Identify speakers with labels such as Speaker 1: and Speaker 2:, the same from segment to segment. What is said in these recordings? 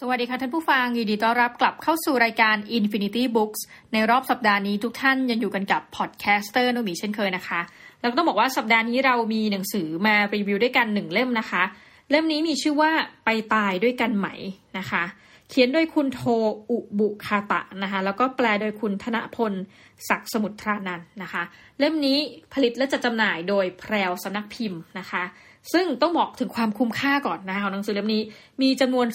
Speaker 1: สวัสดีค่ะท่านผู้ฟังยินดีต้อนรับกลับเข้าสู่รายการ Infinity Books ในรอบสัปดาห์นี้ทุกท่านยังอยู่กันกับ podcaster นุมีเช่นเคยนะคะ แล้วก็ต้องบอกว่าสัปดาห์นี้เรามีหนังสือมารีวิวด้วยกันหนึ่งเล่มนะคะ เล่มนี้มีชื่อว่าไปตายด้วยกันไหมนะคะ เขียนโดยคุณโทอุ อุบุคาตะนะคะแล้วก็แปลโดยคุณธนพลศักดิ์สมุทรานันท์นะคะ เล่มนี้ผลิตและจัดจำหน่ายโดยแพรวสำนักพิมพ์นะคะ ซึ่งต้องบอกถึงความคุ้มค่าก่อนนะคะของหนังสือเล่มนี้มีจำนวน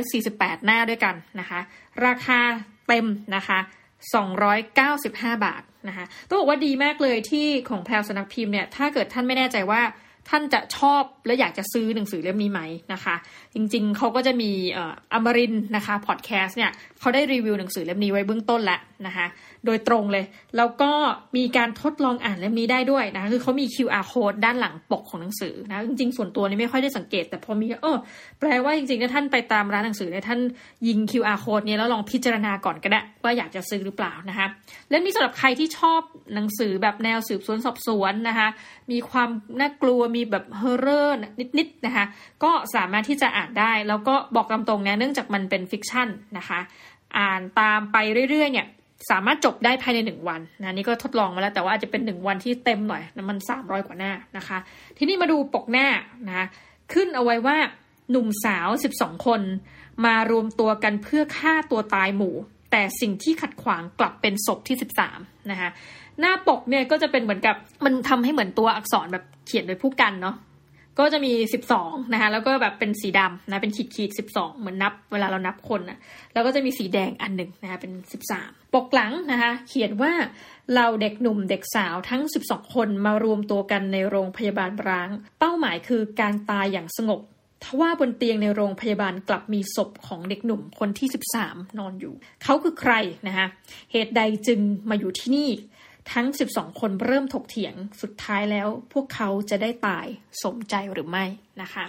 Speaker 1: 348 หน้าด้วยกันนะคะ ราคาเต็มนะคะ295 บาทนะคะต้องบอกว่าดีมากเลยที่ของแพรวสนักพิมพ์เนี่ยถ้าเกิดท่านไม่แน่ใจว่าท่านจะชอบและอยากจะซื้อหนังสือเล่มนี้ไหมนะคะ จริงๆ เขาก็จะมีเอ่ออมรินนะคะพอดแคสต์เนี่ยเขาได้รีวิวหนังสือเล่มนี้ไว้เบื้องต้นแล้วนะคะโดยตรงเลย แล้วก็มีการทดลองอ่านเล่มนี้ได้ด้วยนะคะคือเขามี QR code ด้านหลังปกของหนังสือนะจริงๆ ส่วนตัวนี่ไม่ค่อยได้สังเกต แต่พอมีเออแปลว่าจริงๆถ้าท่านไปตามร้านหนังสือเนี่ยท่านยิง QR code เนี้แล้วลองพิจารณาก่อนก็ได้ว่าอยากจะซื้อหรือเปล่านะคะเล่มนี้สำหรับใครที่ชอบหนังสือแบบแนวสืบสวนสอบสวนนะคะมีความน่ากลัวมีแบบ horror นิดๆนะคะก็สามารถที่จะอ่านได้ แล้วก็บอกตามตรงนะเนื่องจากมันเป็น fictionนะคะ อ่านตามไปเรื่อยๆเนี่ยสามารถจบได้ภายในหนึ่งวันนะนี่ก็ทดลองมาแล้วแต่ว่าอาจจะเป็นหนึ่งวันที่เต็มหน่อยนะมันสามร้อยกว่าหน้านะคะ ทีนี้มาดูปกหน้านะะขึ้นเอาไว้ว่าหนุ่มสาวสิบสองคนมารวมตัวกันเพื่อฆ่าตัวตายหมู่ แต่สิ่งที่ขัดขวางกลับเป็นศพที่สิบสามนะคะหน้าปกเนี่ยก็จะเป็นเหมือนกับมันทำให้เหมือนตัวอักษรแบบเขียนโดยผู้กันเนาะ ก็จะมี12นะคะแล้วก็แบบเป็นสีดำนะเป็นขีดขีดๆ12เหมือนนับเวลาเรานับคนนะแล้วก็จะมีสีแดงอันหนึ่งนะคะเป็น13ปกหลังนะคะเขียนว่าเราเด็กหนุ่มเด็กสาวทั้ง12คนมารวมตัวกันในโรงพยาบาลร้าง เป้าหมายคือการตายอย่างสงบทว่าบนเตียงในโรงพยาบาลกลับมีศพของเด็กหนุ่มคนที่ 13 นอนอยู่ เขาคือใครนะคะเหตุใดจึงมาอยู่ที่นี่ ทั้ง 12 คนเริ่มถกเถียงสุดท้ายแล้ว พวกเขาจะได้ตายสมใจหรือไม่นะคะ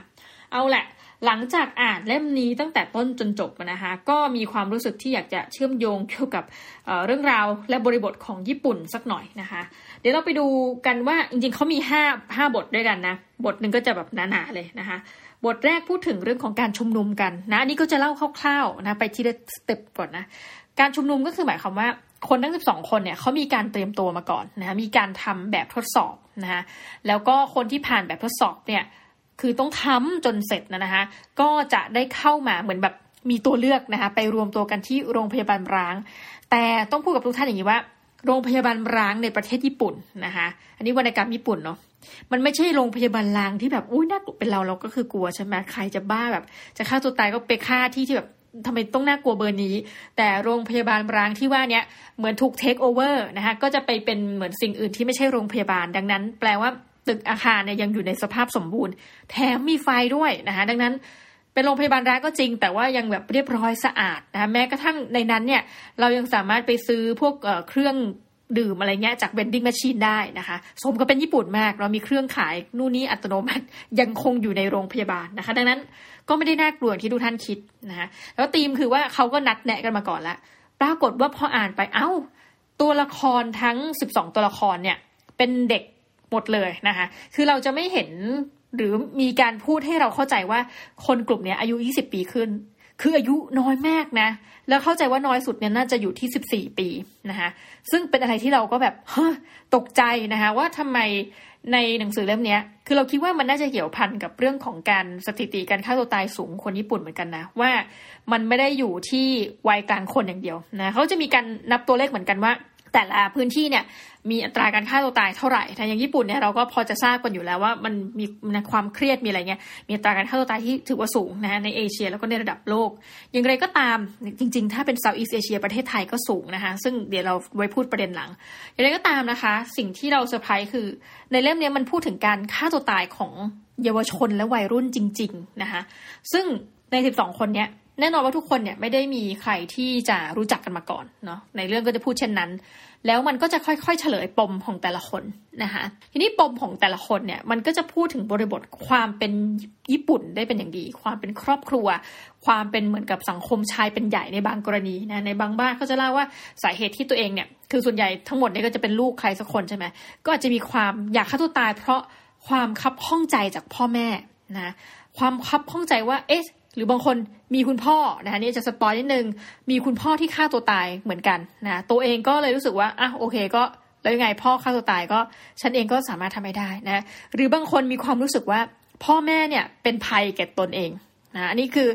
Speaker 1: เอาแหละ หลังจากอ่านเล่มนี้ตั้งแต่ต้นจนจบนะคะก็มีความรู้สึกที่อยากจะเชื่อมโยงเกี่ยวกับเเรื่องราวและบริบทของญี่ปุ่นสักหน่อยนะคะ เดี๋ยวเราไปดูกันว่าจริงๆเขามี5 5บทด้วยกันนะบทหนึ่งก็จะแบบหนาๆเลยนะคะบทแรกพูดถึงเรื่องของการชุมนุมกันนะอันนี้ก็จะเล่าคร่าวๆนะไปทีละสเต็ปก่อนนะการชุมนุมก็คือหมายความว่า คนทั้ง 12 คนเนี่ยเขามีการเตรียมตัวมาก่อนนะะมีการทำแบบทดสอบนะคะแล้วก็คนที่ผ่านแบบทดสอบเนี่ยคือต้องทำจนเสร็จนะนะคะก็จะได้เข้ามาเหมือนแบบมีตัวเลือกนะคะไปรวมตัวกันที่โรงพยาบาลร้าง แต่ต้องพูดกับทุกท่านอย่างนี้ว่า โรงพยาบาลร้างในประเทศญี่ปุ่นนะคะอันนี้วรรณกรรมญี่ปุ่นเนาะมันไม่ใช่โรงพยาบาลร้างที่แบบอุ้ยน่ากลัวเป็นเราเราก็คือกลัวใช่ไหมใครจะบ้าแบบ จะฆ่าตัวตายก็ไปฆ่าที่ที่แบบ ทำไมต้องน่ากลัวเบอร์นี้ แต่โรงพยาบาลร้างที่ว่านี้เหมือนถูกเทคโอเวอร์นะคะก็จะไปเป็นเหมือนสิ่งอื่นที่ไม่ใช่โรงพยาบาล ดังนั้น แปลว่าตึกอาคารเนี่ยยังอยู่ในสภาพสมบูรณ์ แถมมีไฟด้วยนะคะดังนั้นเป็นโรงพยาบาลร้างก็จริง แต่ว่ายังแบบเรียบร้อยสะอาดนะคะแม้กระทั่งในนั้นเนี่ยเรายังสามารถไปซื้อพวกเครื่อง ดื่มอะไรเงี้ยจาก vending machine ได้นะคะสมก็เป็นญี่ปุ่นมาก เรามีเครื่องขายนู่นนี่อัตโนมัติยังคงอยู่ในโรงพยาบาลนะคะ ดังนั้นก็ไม่ได้น่ากลัวอย่างที่ทุกท่านคิดนะคะแล้วธีมคือว่าเขาก็นัดแนะกันมาก่อนล้วปรากฏว่าพออ่านไปเอ้า ตัวละครทั้ง 12 ตัวละครเนี่ยเป็นเด็กหมดเลยนะคะ คือเราจะไม่เห็นหรือมีการพูดให้เราเข้าใจว่าคนกลุ่มนี้อายุ 20 ปีขึ้น คืออายุน้อยมากนะ แล้วเข้าใจว่าน้อยสุดเนี่ยน่าจะอยู่ที่ 14 ปีนะคะซึ่งเป็นอะไรที่เราก็แบบเฮ้อตกใจนะคะว่าทำไมในหนังสือเล่มนี้คือเราคิดว่ามันน่าจะเกี่ยวพันกับเรื่องของการสถิติการฆ่าตัวตายสูงคนญี่ปุ่นเหมือนกันนะว่ามันไม่ได้อยู่ที่วัยกลางคนอย่างเดียวนะเขาจะมีการนับตัวเลขเหมือนกันว่า แต่ละพื้นที่เนี่ยมีอัตราการฆ่าตัวตายเท่าไหร่ถ้าอย่างญี่ปุ่นเนี่ยเราก็พอจะทราบกันอยู่แล้วว่ามันมีความเครียดมีอะไรเงี้ย มีอัตราการฆ่าตัวตายที่ถือว่าสูงนะในเอเชียแล้วก็ในระดับโลก อย่างไรก็ตามจริง ๆ ถ้าเป็นเซาท์อีสเอเชียประเทศไทยก็สูงนะคะซึ่งเดี๋ยวเราไว้พูดประเด็นหลัง อย่างไรก็ตามนะคะ สิ่งที่เราเซอร์ไพรส์คือ ในเล่มนี้มันพูดถึงการฆ่าตัวตายของเยาวชนและวัยรุ่นจริง ๆนะคะ ซึ่งใน 12 คนเนี้ย แน่นอนว่าทุกคนเนี่ยไม่ได้มีใครที่จะรู้จักกันมาก่อนเนาะในเรื่องก็จะพูดเช่นนั้น แล้วมันก็จะค่อยๆ เฉลยปมของแต่ละคนนะคะทีนี้ปมของแต่ละคนเนี่ยมันก็จะพูดถึงบริบทความเป็นญี่ปุ่นได้เป็นอย่างดี ความเป็นครอบครัว ความเป็นเหมือนกับสังคมชายเป็นใหญ่ในบางกรณีนะในบางบ้านเขาจะเล่าว่าสาเหตุที่ตัวเองเนี่ยคือส่วนใหญ่ทั้งหมดเนี่ยก็จะเป็นลูกใครสักคนใช่ไหมก็อาจจะมีความอยากฆ่าตัวตาย เพราะความคับข้องใจจากพ่อแม่นะความคับข้องใจว่าเอ๊ะ หรือบางคนมีคุณพ่อนะคะนี่จะสปอยนิดนึง มีคุณพ่อที่ฆ่าตัวตายเหมือนกันนะตัวเองก็เลยรู้สึกว่าอะโอเคก็แล้วยังไงพ่อฆ่าตัวตายก็ฉันเองก็สามารถทำให้ได้นะหรือบางคนมีความรู้สึกว่าพ่อแม่เนี่ยเป็นภัยแก่ตนเองนะอันนี้คือ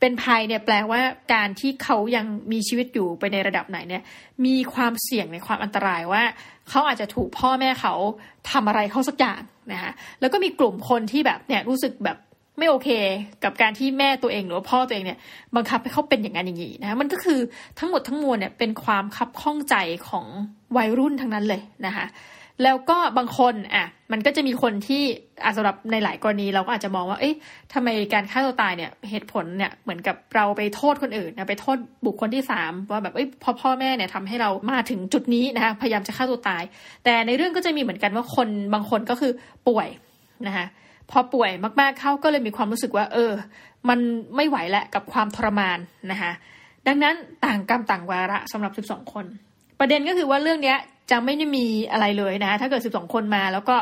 Speaker 1: เป็นภัยเนี่ยแปลว่าการที่เขายังมีชีวิตอยู่ไปในระดับไหนเนี่ยมีความเสี่ยงในความอันตรายว่า เขาอาจจะถูกพ่อแม่เขาทำอะไรเขาสักอย่างนะคะแล้วก็มีกลุ่มคนที่แบบเนี่ยรู้สึกแบบ ไม่โอเค กับการที่แม่ตัวเองหรือพ่อตัวเองเนี่ย บังคับให้เขาเป็นอย่างนั้นอย่างนี้นะมันก็คือทั้งหมดทั้งมวลเนี่ยเป็นความคับข้องใจของวัยรุ่นทั้งนั้นเลยนะคะแล้วก็บางคนอะมันก็จะมีคนที่อาสำหรับในหลายกรณีเราก็อาจจะมองว่า เอ๊ะทำไมการฆ่าตัวตายเนี่ยเหตุผลเนี่ยเหมือนกับเราไปโทษคนอื่นนะไปโทษบุคคลที่สามว่าแบบเอ้ยพอพ่อแม่เนี่ยทำให้เรามาถึงจุดนี้นะคะพยายามจะฆ่าตัวตาย แต่ในเรื่องก็จะมีเหมือนกันว่าคนบางคนก็คือป่วยนะคะ พอป่วยมากๆเข้าก็เลยมีความรู้สึกว่า เออ มันไม่ไหวแล้วกับความทรมานนะคะดังนั้นต่างกรรมต่างวาระสำหรับ 12 คน ประเด็นก็คือว่าเรื่องนี้จะไม่ได้มีอะไรเลยนะ ถ้าเกิด 12 คนมาแล้วก็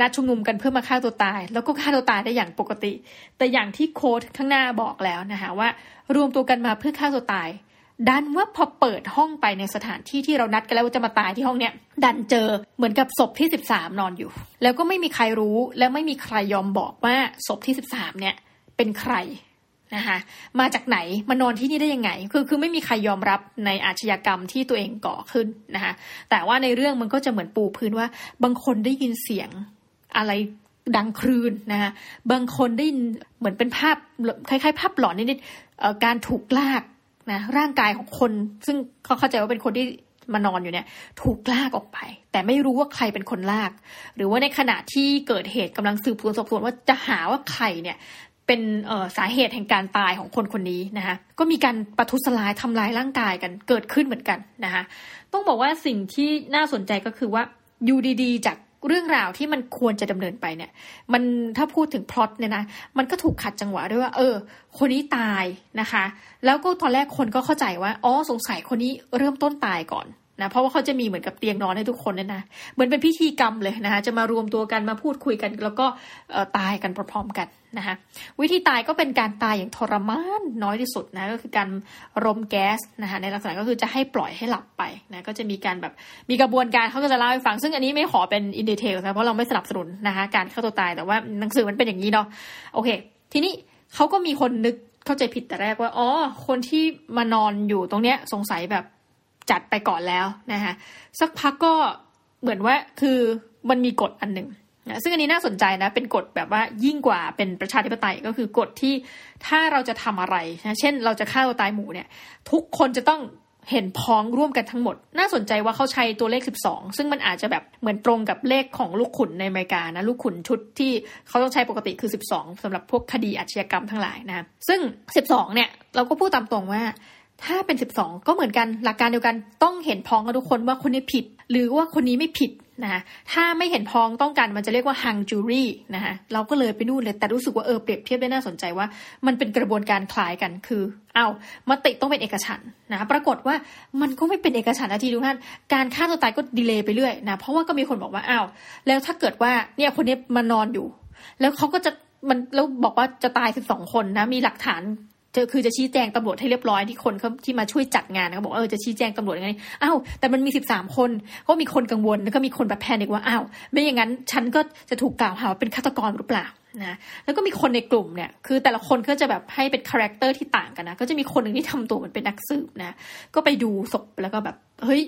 Speaker 1: นัดชุมนุมกันเพื่อมาฆ่าตัวตาย แล้วก็ฆ่าตัวตายได้อย่างปกติ แต่อย่างที่โค้ดข้างหน้าบอกแล้วนะคะว่ารวมตัวกันมาเพื่อฆ่าตัวตาย ดันว่าพอเปิดห้องไปในสถานที่ที่เรานัดกันแล้วว่าจะมาตายที่ห้องเนี้ยดันเจอเหมือนกับศพที่ 13 นอนอยู่ แล้วก็ไม่มีใครรู้และไม่มีใครยอมบอกว่าศพที่ 13 เนี่ยเป็นใครนะคะมาจากไหนมานอนที่นี่ได้ยังไง คือคือไม่มีใครยอมรับในอาชญากรรมที่ตัวเองก่อขึ้นนะคะแต่ว่าในเรื่องมันก็จะเหมือนปูพื้นว่า บางคนได้ยินเสียงอะไรดังครืนนะคะบางคนได้เหมือนเป็นภาพคล้ายๆ ภาพหลอนนิดๆการถูกลาก นะร่างกายของคน ซึ่งเขาเข้าใจว่าเป็นคนที่มานอนอยู่เนี่ย ถูกลากออกไป แต่ไม่รู้ว่าใครเป็นคนลาก หรือว่าในขณะที่เกิดเหตุกำลังสืบสวนสอบสวนว่าจะหาว่าใครเนี่ยเป็นสาเหตุแห่งการตายของคนคนนี้นะคะก็มีการประทุษร้ายทำลายร่างกายกันเกิดขึ้นเหมือนกันนะคะต้องบอกว่าสิ่งที่น่าสนใจก็คือว่าอยู่ดีๆ จาก เรื่องราวที่มันควรจะดำเนินไปเนี่ย มันถ้าพูดถึงพล็อตเนี่ยนะมันก็ถูกขัดจังหวะด้วยว่า เออ คนนี้ตายนะคะ แล้วก็ตอนแรกคนก็เข้าใจว่าอ๋อสงสัยคนนี้เริ่มต้นตายก่อน นะเพราะว่าเขาจะมีเหมือนกับเตียงนอนให้ทุกคนเนี่ยนะเหมือนเป็นพิธีกรรมเลยนะคะจะมารวมตัวกันมาพูดคุยกัน แล้วก็ตายกันพร้อมๆกันนะคะวิธีตายก็เป็นการตายอย่างทรมานน้อยที่สุดนะก็คือการรมแก๊สนะคะในลักษณะก็คือจะให้ปล่อยให้หลับไปนะก็จะมีการแบบมีกระบวนการเขาก็จะเล่าให้ฟัง ซึ่งอันนี้ไม่ขอเป็นอินดีเทลนะเพราะเราไม่สนับสนุนนะคะการฆ่าตัวตายแต่ว่าหนังสือมันเป็นอย่างนี้เนาะโอเค ทีนี้เขาก็มีคนนึกเข้าใจผิดแต่แรกว่าอ๋อคนที่มานอนอยู่ตรงเนี้ยสงสัยแบบ จัดไปก่อนแล้วนะคะสักพักก็เหมือนว่าคือมันมีกฎอันหนึ่งนะซึ่งอันนี้น่าสนใจนะ เป็นกฎแบบว่ายิ่งกว่าเป็นประชาธิปไตยก็คือกฎที่ถ้าเราจะทำอะไรนะเช่น เราจะฆ่าตัวตายหมูเนี่ย ทุกคนจะต้องเห็นพ้องร่วมกันทั้งหมด น่าสนใจว่าเขาใช้ตัวเลข 12 ซึ่งมันอาจจะแบบเหมือนตรงกับเลขของลูกขุนในอเมริกานะลูกขุนชุดที่เขาต้องใช้ปกติคือ 12สำหรับพวกคดีอาชญากรรมทั้งหลายนะซึ่ง 12 เนี่ยเราก็พูดตามตรงว่า ถ้าเป็น12ก็เหมือนกันหลักการเดียวกันต้องเห็นพ้องกันทุกคนว่าคนนี้ผิด หรือว่าคนนี้ไม่ผิดนะคะถ้าไม่เห็นพ้องต้องกันมันจะเรียกว่าฮังจูรี่นะคะเราก็เลยไปนู่นเลยแต่รู้สึกว่าเออเปรียบเทียบได้น่าสนใจว่า มันเป็นกระบวนการคล้ายกันคือเอามติต้องเป็นเอกฉันนะปรากฏว่ามันก็ไม่เป็นเอกฉันนาทีทุกท่านการฆ่าตัวตายก็ดีเลย์ไปเรื่อยนะเพราะว่าก็มีคนบอกว่าอ้าวแล้วถ้าเกิดว่าเนี่ยคนนี้มานอนอยู่ แล้วเขาก็จะมันแล้วบอกว่าจะตายสิบสองคนนะมีหลักฐาน จะคือจะชี้แจงตำรวจให้เรียบร้อยที่คนเขาที่มาช่วยจัดงานนะบอกเออจะชี้แจงตำรวจยังไงอ้าวแต่มันมีสิบสามคนก็มีคนกังวลแล้วก็มีคนแบบ panic ว่าอ้าวไม่อย่างนั้นฉันก็จะถูกกล่าวหาเป็นฆาตกรหรือเปล่านะแล้วก็มีคนในกลุ่มเนี่ยคือแต่ละคนก็จะแบบให้เป็น character ที่ต่างกันนะก็จะมีคนหนึ่งที่ทำตัวเหมือนเป็นนักสืบนะก็ไปดูศพแล้วก็แบบเฮ้ย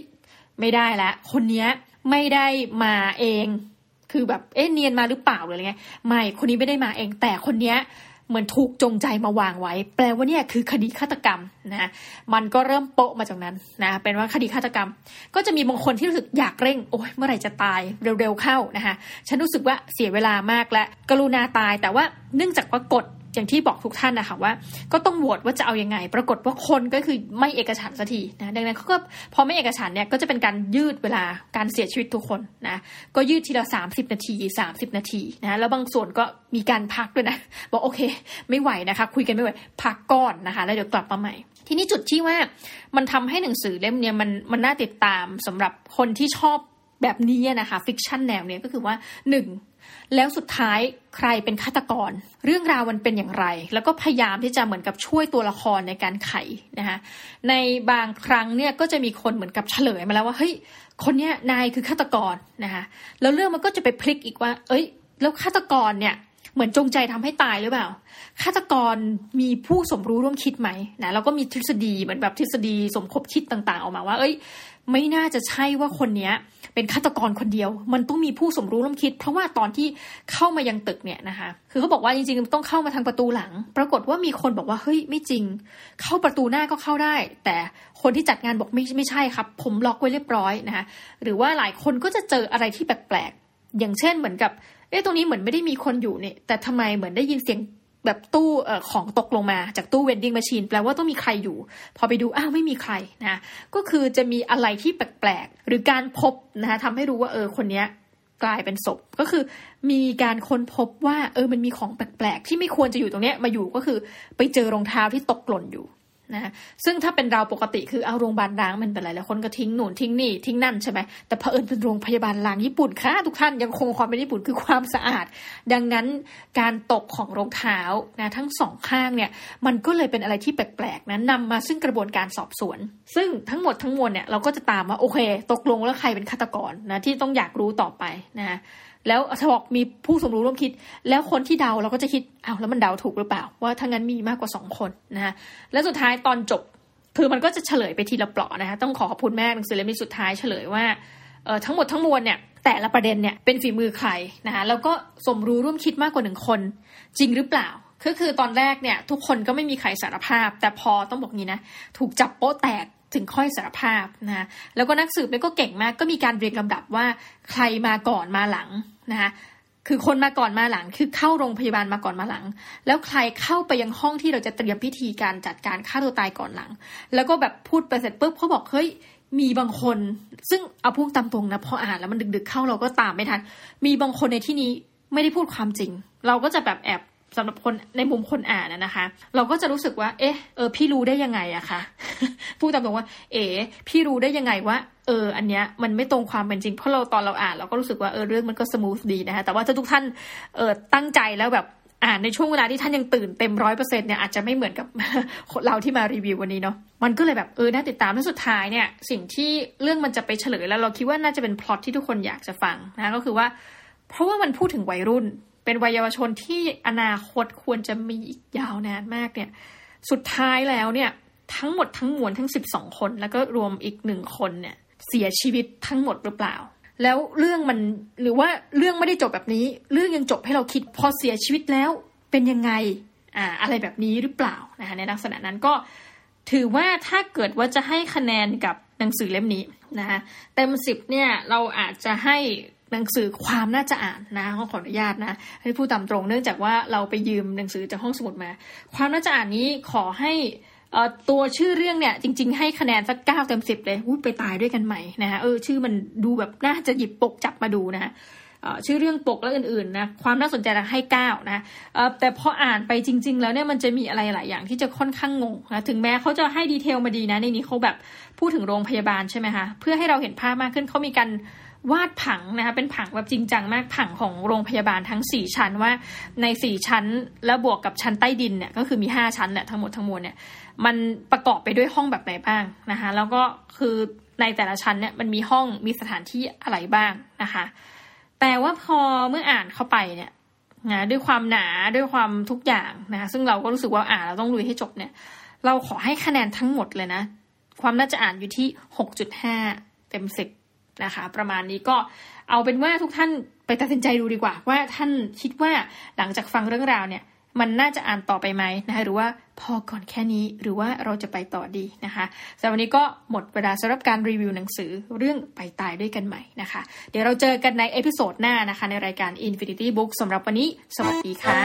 Speaker 1: ไม่ได้ละ คนเนี้ยไม่ได้มาเอง คือแบบเอ๊ะเนียนมาหรือเปล่าหรืออะไรเงี้ยไม่คนนี้ไม่ได้มาเองแต่คนเนี้ย เหมือนถูกจงใจมาวางไว้ แปลว่าเนี่ยคือคดีฆาตกรรมนะมันก็เริ่มโปะมาจากนั้นนะเป็นว่าคดีฆาตกรรม ก็จะมีบางคนที่รู้สึกอยากเร่ง โอ้ยเมื่อไหร่จะตายเร็วๆเข้านะคะฉันรู้สึกว่าเสียเวลามากและกรุณาตายแต่ว่าเนื่องจากว่ากฎ อย่างที่บอกทุกท่านนะคะว่า ก็ต้องโหวตว่าจะเอาอยัางไง ปรากฏว่าคนก็คือไม่เอกฉันสักทีนะดังนั้นเขาก็พอไม่เอกฉันเนี่ยก็จะเป็นการยืดเวลาการเสียชีวิตทุกคนนะก็ยืดทีละ30นาที30นาทีนะแล้วบางส่วนก็มีการพักด้วยนะบอกโอเค ไม่ไหวนะคะ คุยกันไม่ไหวพักก่อนนะคะ แล้วเดี๋ยวกลับมาใหม่ ทีนี้จุดที่ว่ามันทำให้หนังสือเล่มเนี้ยมันมันน่าติดตามสำหรับคนที่ชอบแบบนี้นะคะฟิกชันแนวเนี้ยก็คือว่าหนึ่ง แล้วสุดท้ายใครเป็นฆาตกร เรื่องราวมันเป็นอย่างไร แล้วก็พยายามที่จะเหมือนกับช่วยตัวละครในการไขนะคะในบางครั้งเนี่ยก็จะมีคนเหมือนกับเฉลยมาแล้วว่าเฮ้ยคนเนี้ยนายคือฆาตกรนะคะแล้วเรื่องมันก็จะไปพลิกอีกว่า เอ้ย แล้วฆาตกรเนี่ยเหมือนจงใจทำให้ตายหรือเปล่า ฆาตกรมีผู้สมรู้ร่วมคิดไหมนะ แล้วก็มีทฤษฎีเหมือนแบบทฤษฎีสมคบคิดต่างๆ ออกมาว่า เอ้ย ไม่น่าจะใช่ว่าคนเนี้ยเป็นฆาตกรคนเดียว มันต้องมีผู้สมรู้ร่วมคิด เพราะว่าตอนที่เข้ามายังตึกเนี่ยนะคะ คือเขาบอกว่าจริงๆต้องเข้ามาทางประตูหลัง ปรากฏว่ามีคนบอกว่าเฮ้ยไม่จริง เข้าประตูหน้าก็เข้าได้ แต่คนที่จัดงานบอกไม่ไม่ใช่ครับ ผมล็อกไว้เรียบร้อยนะคะหรือว่าหลายคนก็จะเจออะไรที่แปลกๆอย่างเช่นเหมือนกับเอ๊ะตรงนี้เหมือนไม่ได้มีคนอยู่เนี่ย แต่ทำไมเหมือนได้ยินเสียง แบบตู้อของตกลงมาจากตู้เวนดิ้งมาชีนแปลว่าต้องมีใครอยู่ พอไปดูอ้าวไม่มีใครนะก็คือจะมีอะไรที่แปลกๆ หรือการพบนะคะทำให้รู้ว่าเออคนเนี้ยกลายเป็นศพก็คือมีการค้นพบว่าเออมันมีของแปลกๆ ที่ไม่ควรจะอยู่ตรงเนี้ยมาอยู่ก็คือ ไปเจอรองเท้าที่ตกหล่นอยู่ นะซึ่งถ้าเป็นเราปกติคือเอาโรงพยาบาลล้างมันเป็นไรแล้วคนก็ทิ้งหนุนทิ้งนี่ทิ้งนั่นใช่ไหมแต่เผอิญเป็นโรงพยาบาลล้างญี่ปุ่นค่ะทุกท่านยังคงความเป็นญี่ปุ่นคือความสะอาด ดังนั้นการตกของรองเท้านะทั้งสองข้างเนี่ยมันก็เลยเป็นอะไรที่แปลกๆนะนำมาซึ่งกระบวนการสอบสวน ซึ่งทั้งหมดทั้งมวลเนี่ยเราก็จะตามว่าโอเค ตกลงแล้วใครเป็นฆาตกรนะที่ต้องอยากรู้ต่อไปนะแล้วถ้าบอกมีผู้สมรู้ร่วมคิด แล้วคนที่เดาเราก็จะคิดอ้าวแล้วมันเดาถูกหรือเปล่า ว่าถ้างั้นมีมากกว่าสองคนนะฮะแล้วสุดท้ายตอนจบ คือมันก็จะเฉลยไปทีละเปลาะนะคะต้องขอขอบคุณแม่หนังสือเล่มนี้สุดท้ายเฉลยว่าเออทั้งหมดทั้งมวลเนี่ยแต่ละประเด็นเนี่ยเป็นฝีมือใครนะคะแล้วก็สมรู้ร่วมคิดมากกว่าหนึ่งคน จริงหรือเปล่าก็คือตอนแรกเนี่ยทุกคนก็ไม่มีใครสารภาพ แต่พอต้องบอกงี้นะถูกจับโป๊ะแตกถึงค่อยสารภาพนะแล้วก็นักสืบเนี่ยก็เก่งมากก็มีการเรียงลำดับว่าใครมาก่อนมาหลังนะคะ คือคนมาก่อนมาหลัง คือเข้าโรงพยาบาลมาก่อนมาหลัง แล้วใครเข้าไปยังห้องที่เราจะเตรียมพิธีการจัดการฆ่าตัวตายก่อนหลัง แล้วก็แบบพูดไปเสร็จปุ๊บเขาบอกเฮ้ยมีบางคน ซึ่งเอาพูดตามตรงนะพออ่านแล้วมันดึกๆเข้าเราก็ตามไม่ทันมีบางคนในที่นี้ไม่ได้พูดความจริง เราก็จะแบบแอบ สำหรับคนในมุมคนอ่านนะคะ เราก็จะรู้สึกว่า เอ๊ะเออพี่รู้ได้ยังไงอะคะพูดตามตรงว่า เอ๋พี่รู้ได้ยังไงว่าเออ อันเนี้ยมันไม่ตรงความเป็นจริง เพราะเราตอนเราอ่านเราก็รู้สึกว่าเออเรื่องมันก็ smooth ดีนะคะแต่ว่าถ้าทุกท่านเออตั้งใจแล้วแบบอ่านในช่วงเวลาที่ท่านยังตื่นเต็มร้อยเปอร์เซ็นเนี่ยอาจจะไม่เหมือนกับเราที่มารีวิววันนี้เนาะมันก็เลยแบบเออน่าติดตามแล้วสุดท้ายเนี่ยสิ่งที่เรื่องมันจะไปเฉลยแล้วเราคิดว่าน่าจะเป็นพล็อตที่ทุกคนอยากจะฟังนะก็คือว่า เพราะว่ามันพูดถึงวัยรุ่น เป็นวัยเยาวชนที่อนาคตควรจะมีอีกยาวนานมากเนี่ย สุดท้ายแล้วเนี่ยทั้งหมดทั้งมวลทั้งสิบสองคน แล้วก็รวมอีกหนึ่งคนเนี่ยเสียชีวิตทั้งหมดหรือเปล่า แล้วเรื่องมันหรือว่าเรื่องไม่ได้จบแบบนี้ เรื่องยังจบให้เราคิดพอเสียชีวิตแล้วเป็นยังไงอ่าอะไรแบบนี้หรือเปล่านะคะในลักษณะนั้นก็ถือว่าถ้าเกิดว่าจะให้คะแนนกับหนังสือเล่มนี้นะคะเต็มสิบเนี่ยเราอาจจะให้ หนังสือความน่าจะอ่านนะขออนุญาตนะให้พูดตามตรงเนื่องจากว่าเราไปยืมหนังสือจากห้องสมุดมา ความน่าจะอ่านนี้ขอให้ตัวชื่อเรื่องเนี่ยจริง ๆ ให้คะแนนสักเก้าเต็มสิบเลยไปตายด้วยกันใหม่นะคะเออชื่อมันดูแบบน่าจะหยิบปกจับมาดูนะชื่อเรื่องปกและอื่นๆนะความน่าสนใจเราให้เก้านะแต่พออ่านไปจริง ๆ แล้วเนี่ยมันจะมีอะไรหลายอย่างที่จะค่อนข้างงงนะถึงแม้เขาจะให้ดีเทลมาดีนะในนี้เขาแบบพูดถึงโรงพยาบาลใช่ไหมคะเพื่อให้เราเห็นภาพมากขึ้นเขามีการ วาดผังนะคะเป็นผังแบบจริงจังมากผังของโรงพยาบาลทั้งสี่ชั้นว่าในสี่ชั้นแล้วบวกกับชั้นใต้ดินเนี่ยก็คือมีห้าชั้นเนี่ยทั้งหมดทั้งมวลเนี่ยมันประกอบไปด้วยห้องแบบไหนบ้างนะคะแล้วก็คือในแต่ละชั้นเนี่ยมันมีห้องมีสถานที่อะไรบ้างนะคะแต่ว่าพอเมื่ออ่านเข้าไปเนี่ยนะด้วยความหนาด้วยความทุกอย่างนะคะซึ่งเราก็รู้สึกว่าอ่านเราต้องลุยให้จบเนี่ย เราขอให้คะแนนทั้งหมดเลยนะ ความน่าจะอ่านอยู่ที่หกจุดห้าเต็มสิบ นะคะ ประมาณนี้ก็เอาเป็นว่าทุกท่านไปตัดสินใจดูดีกว่า ว่าท่านคิดว่าหลังจากฟังเรื่องราวเนี่ย มันน่าจะอ่านต่อไปไหมนะคะหรือว่าพอก่อนแค่นี้หรือว่าเราจะไปต่อดีนะคะสำหรับวันนี้ก็หมดเวลาสำหรับการรีวิวหนังสือเรื่องไปตายด้วยกันไหมนะคะ เดี๋ยวเราเจอกันใน episode หน้านะคะในรายการ Infinity Book สำหรับวันนี้ สวัสดีค่ะ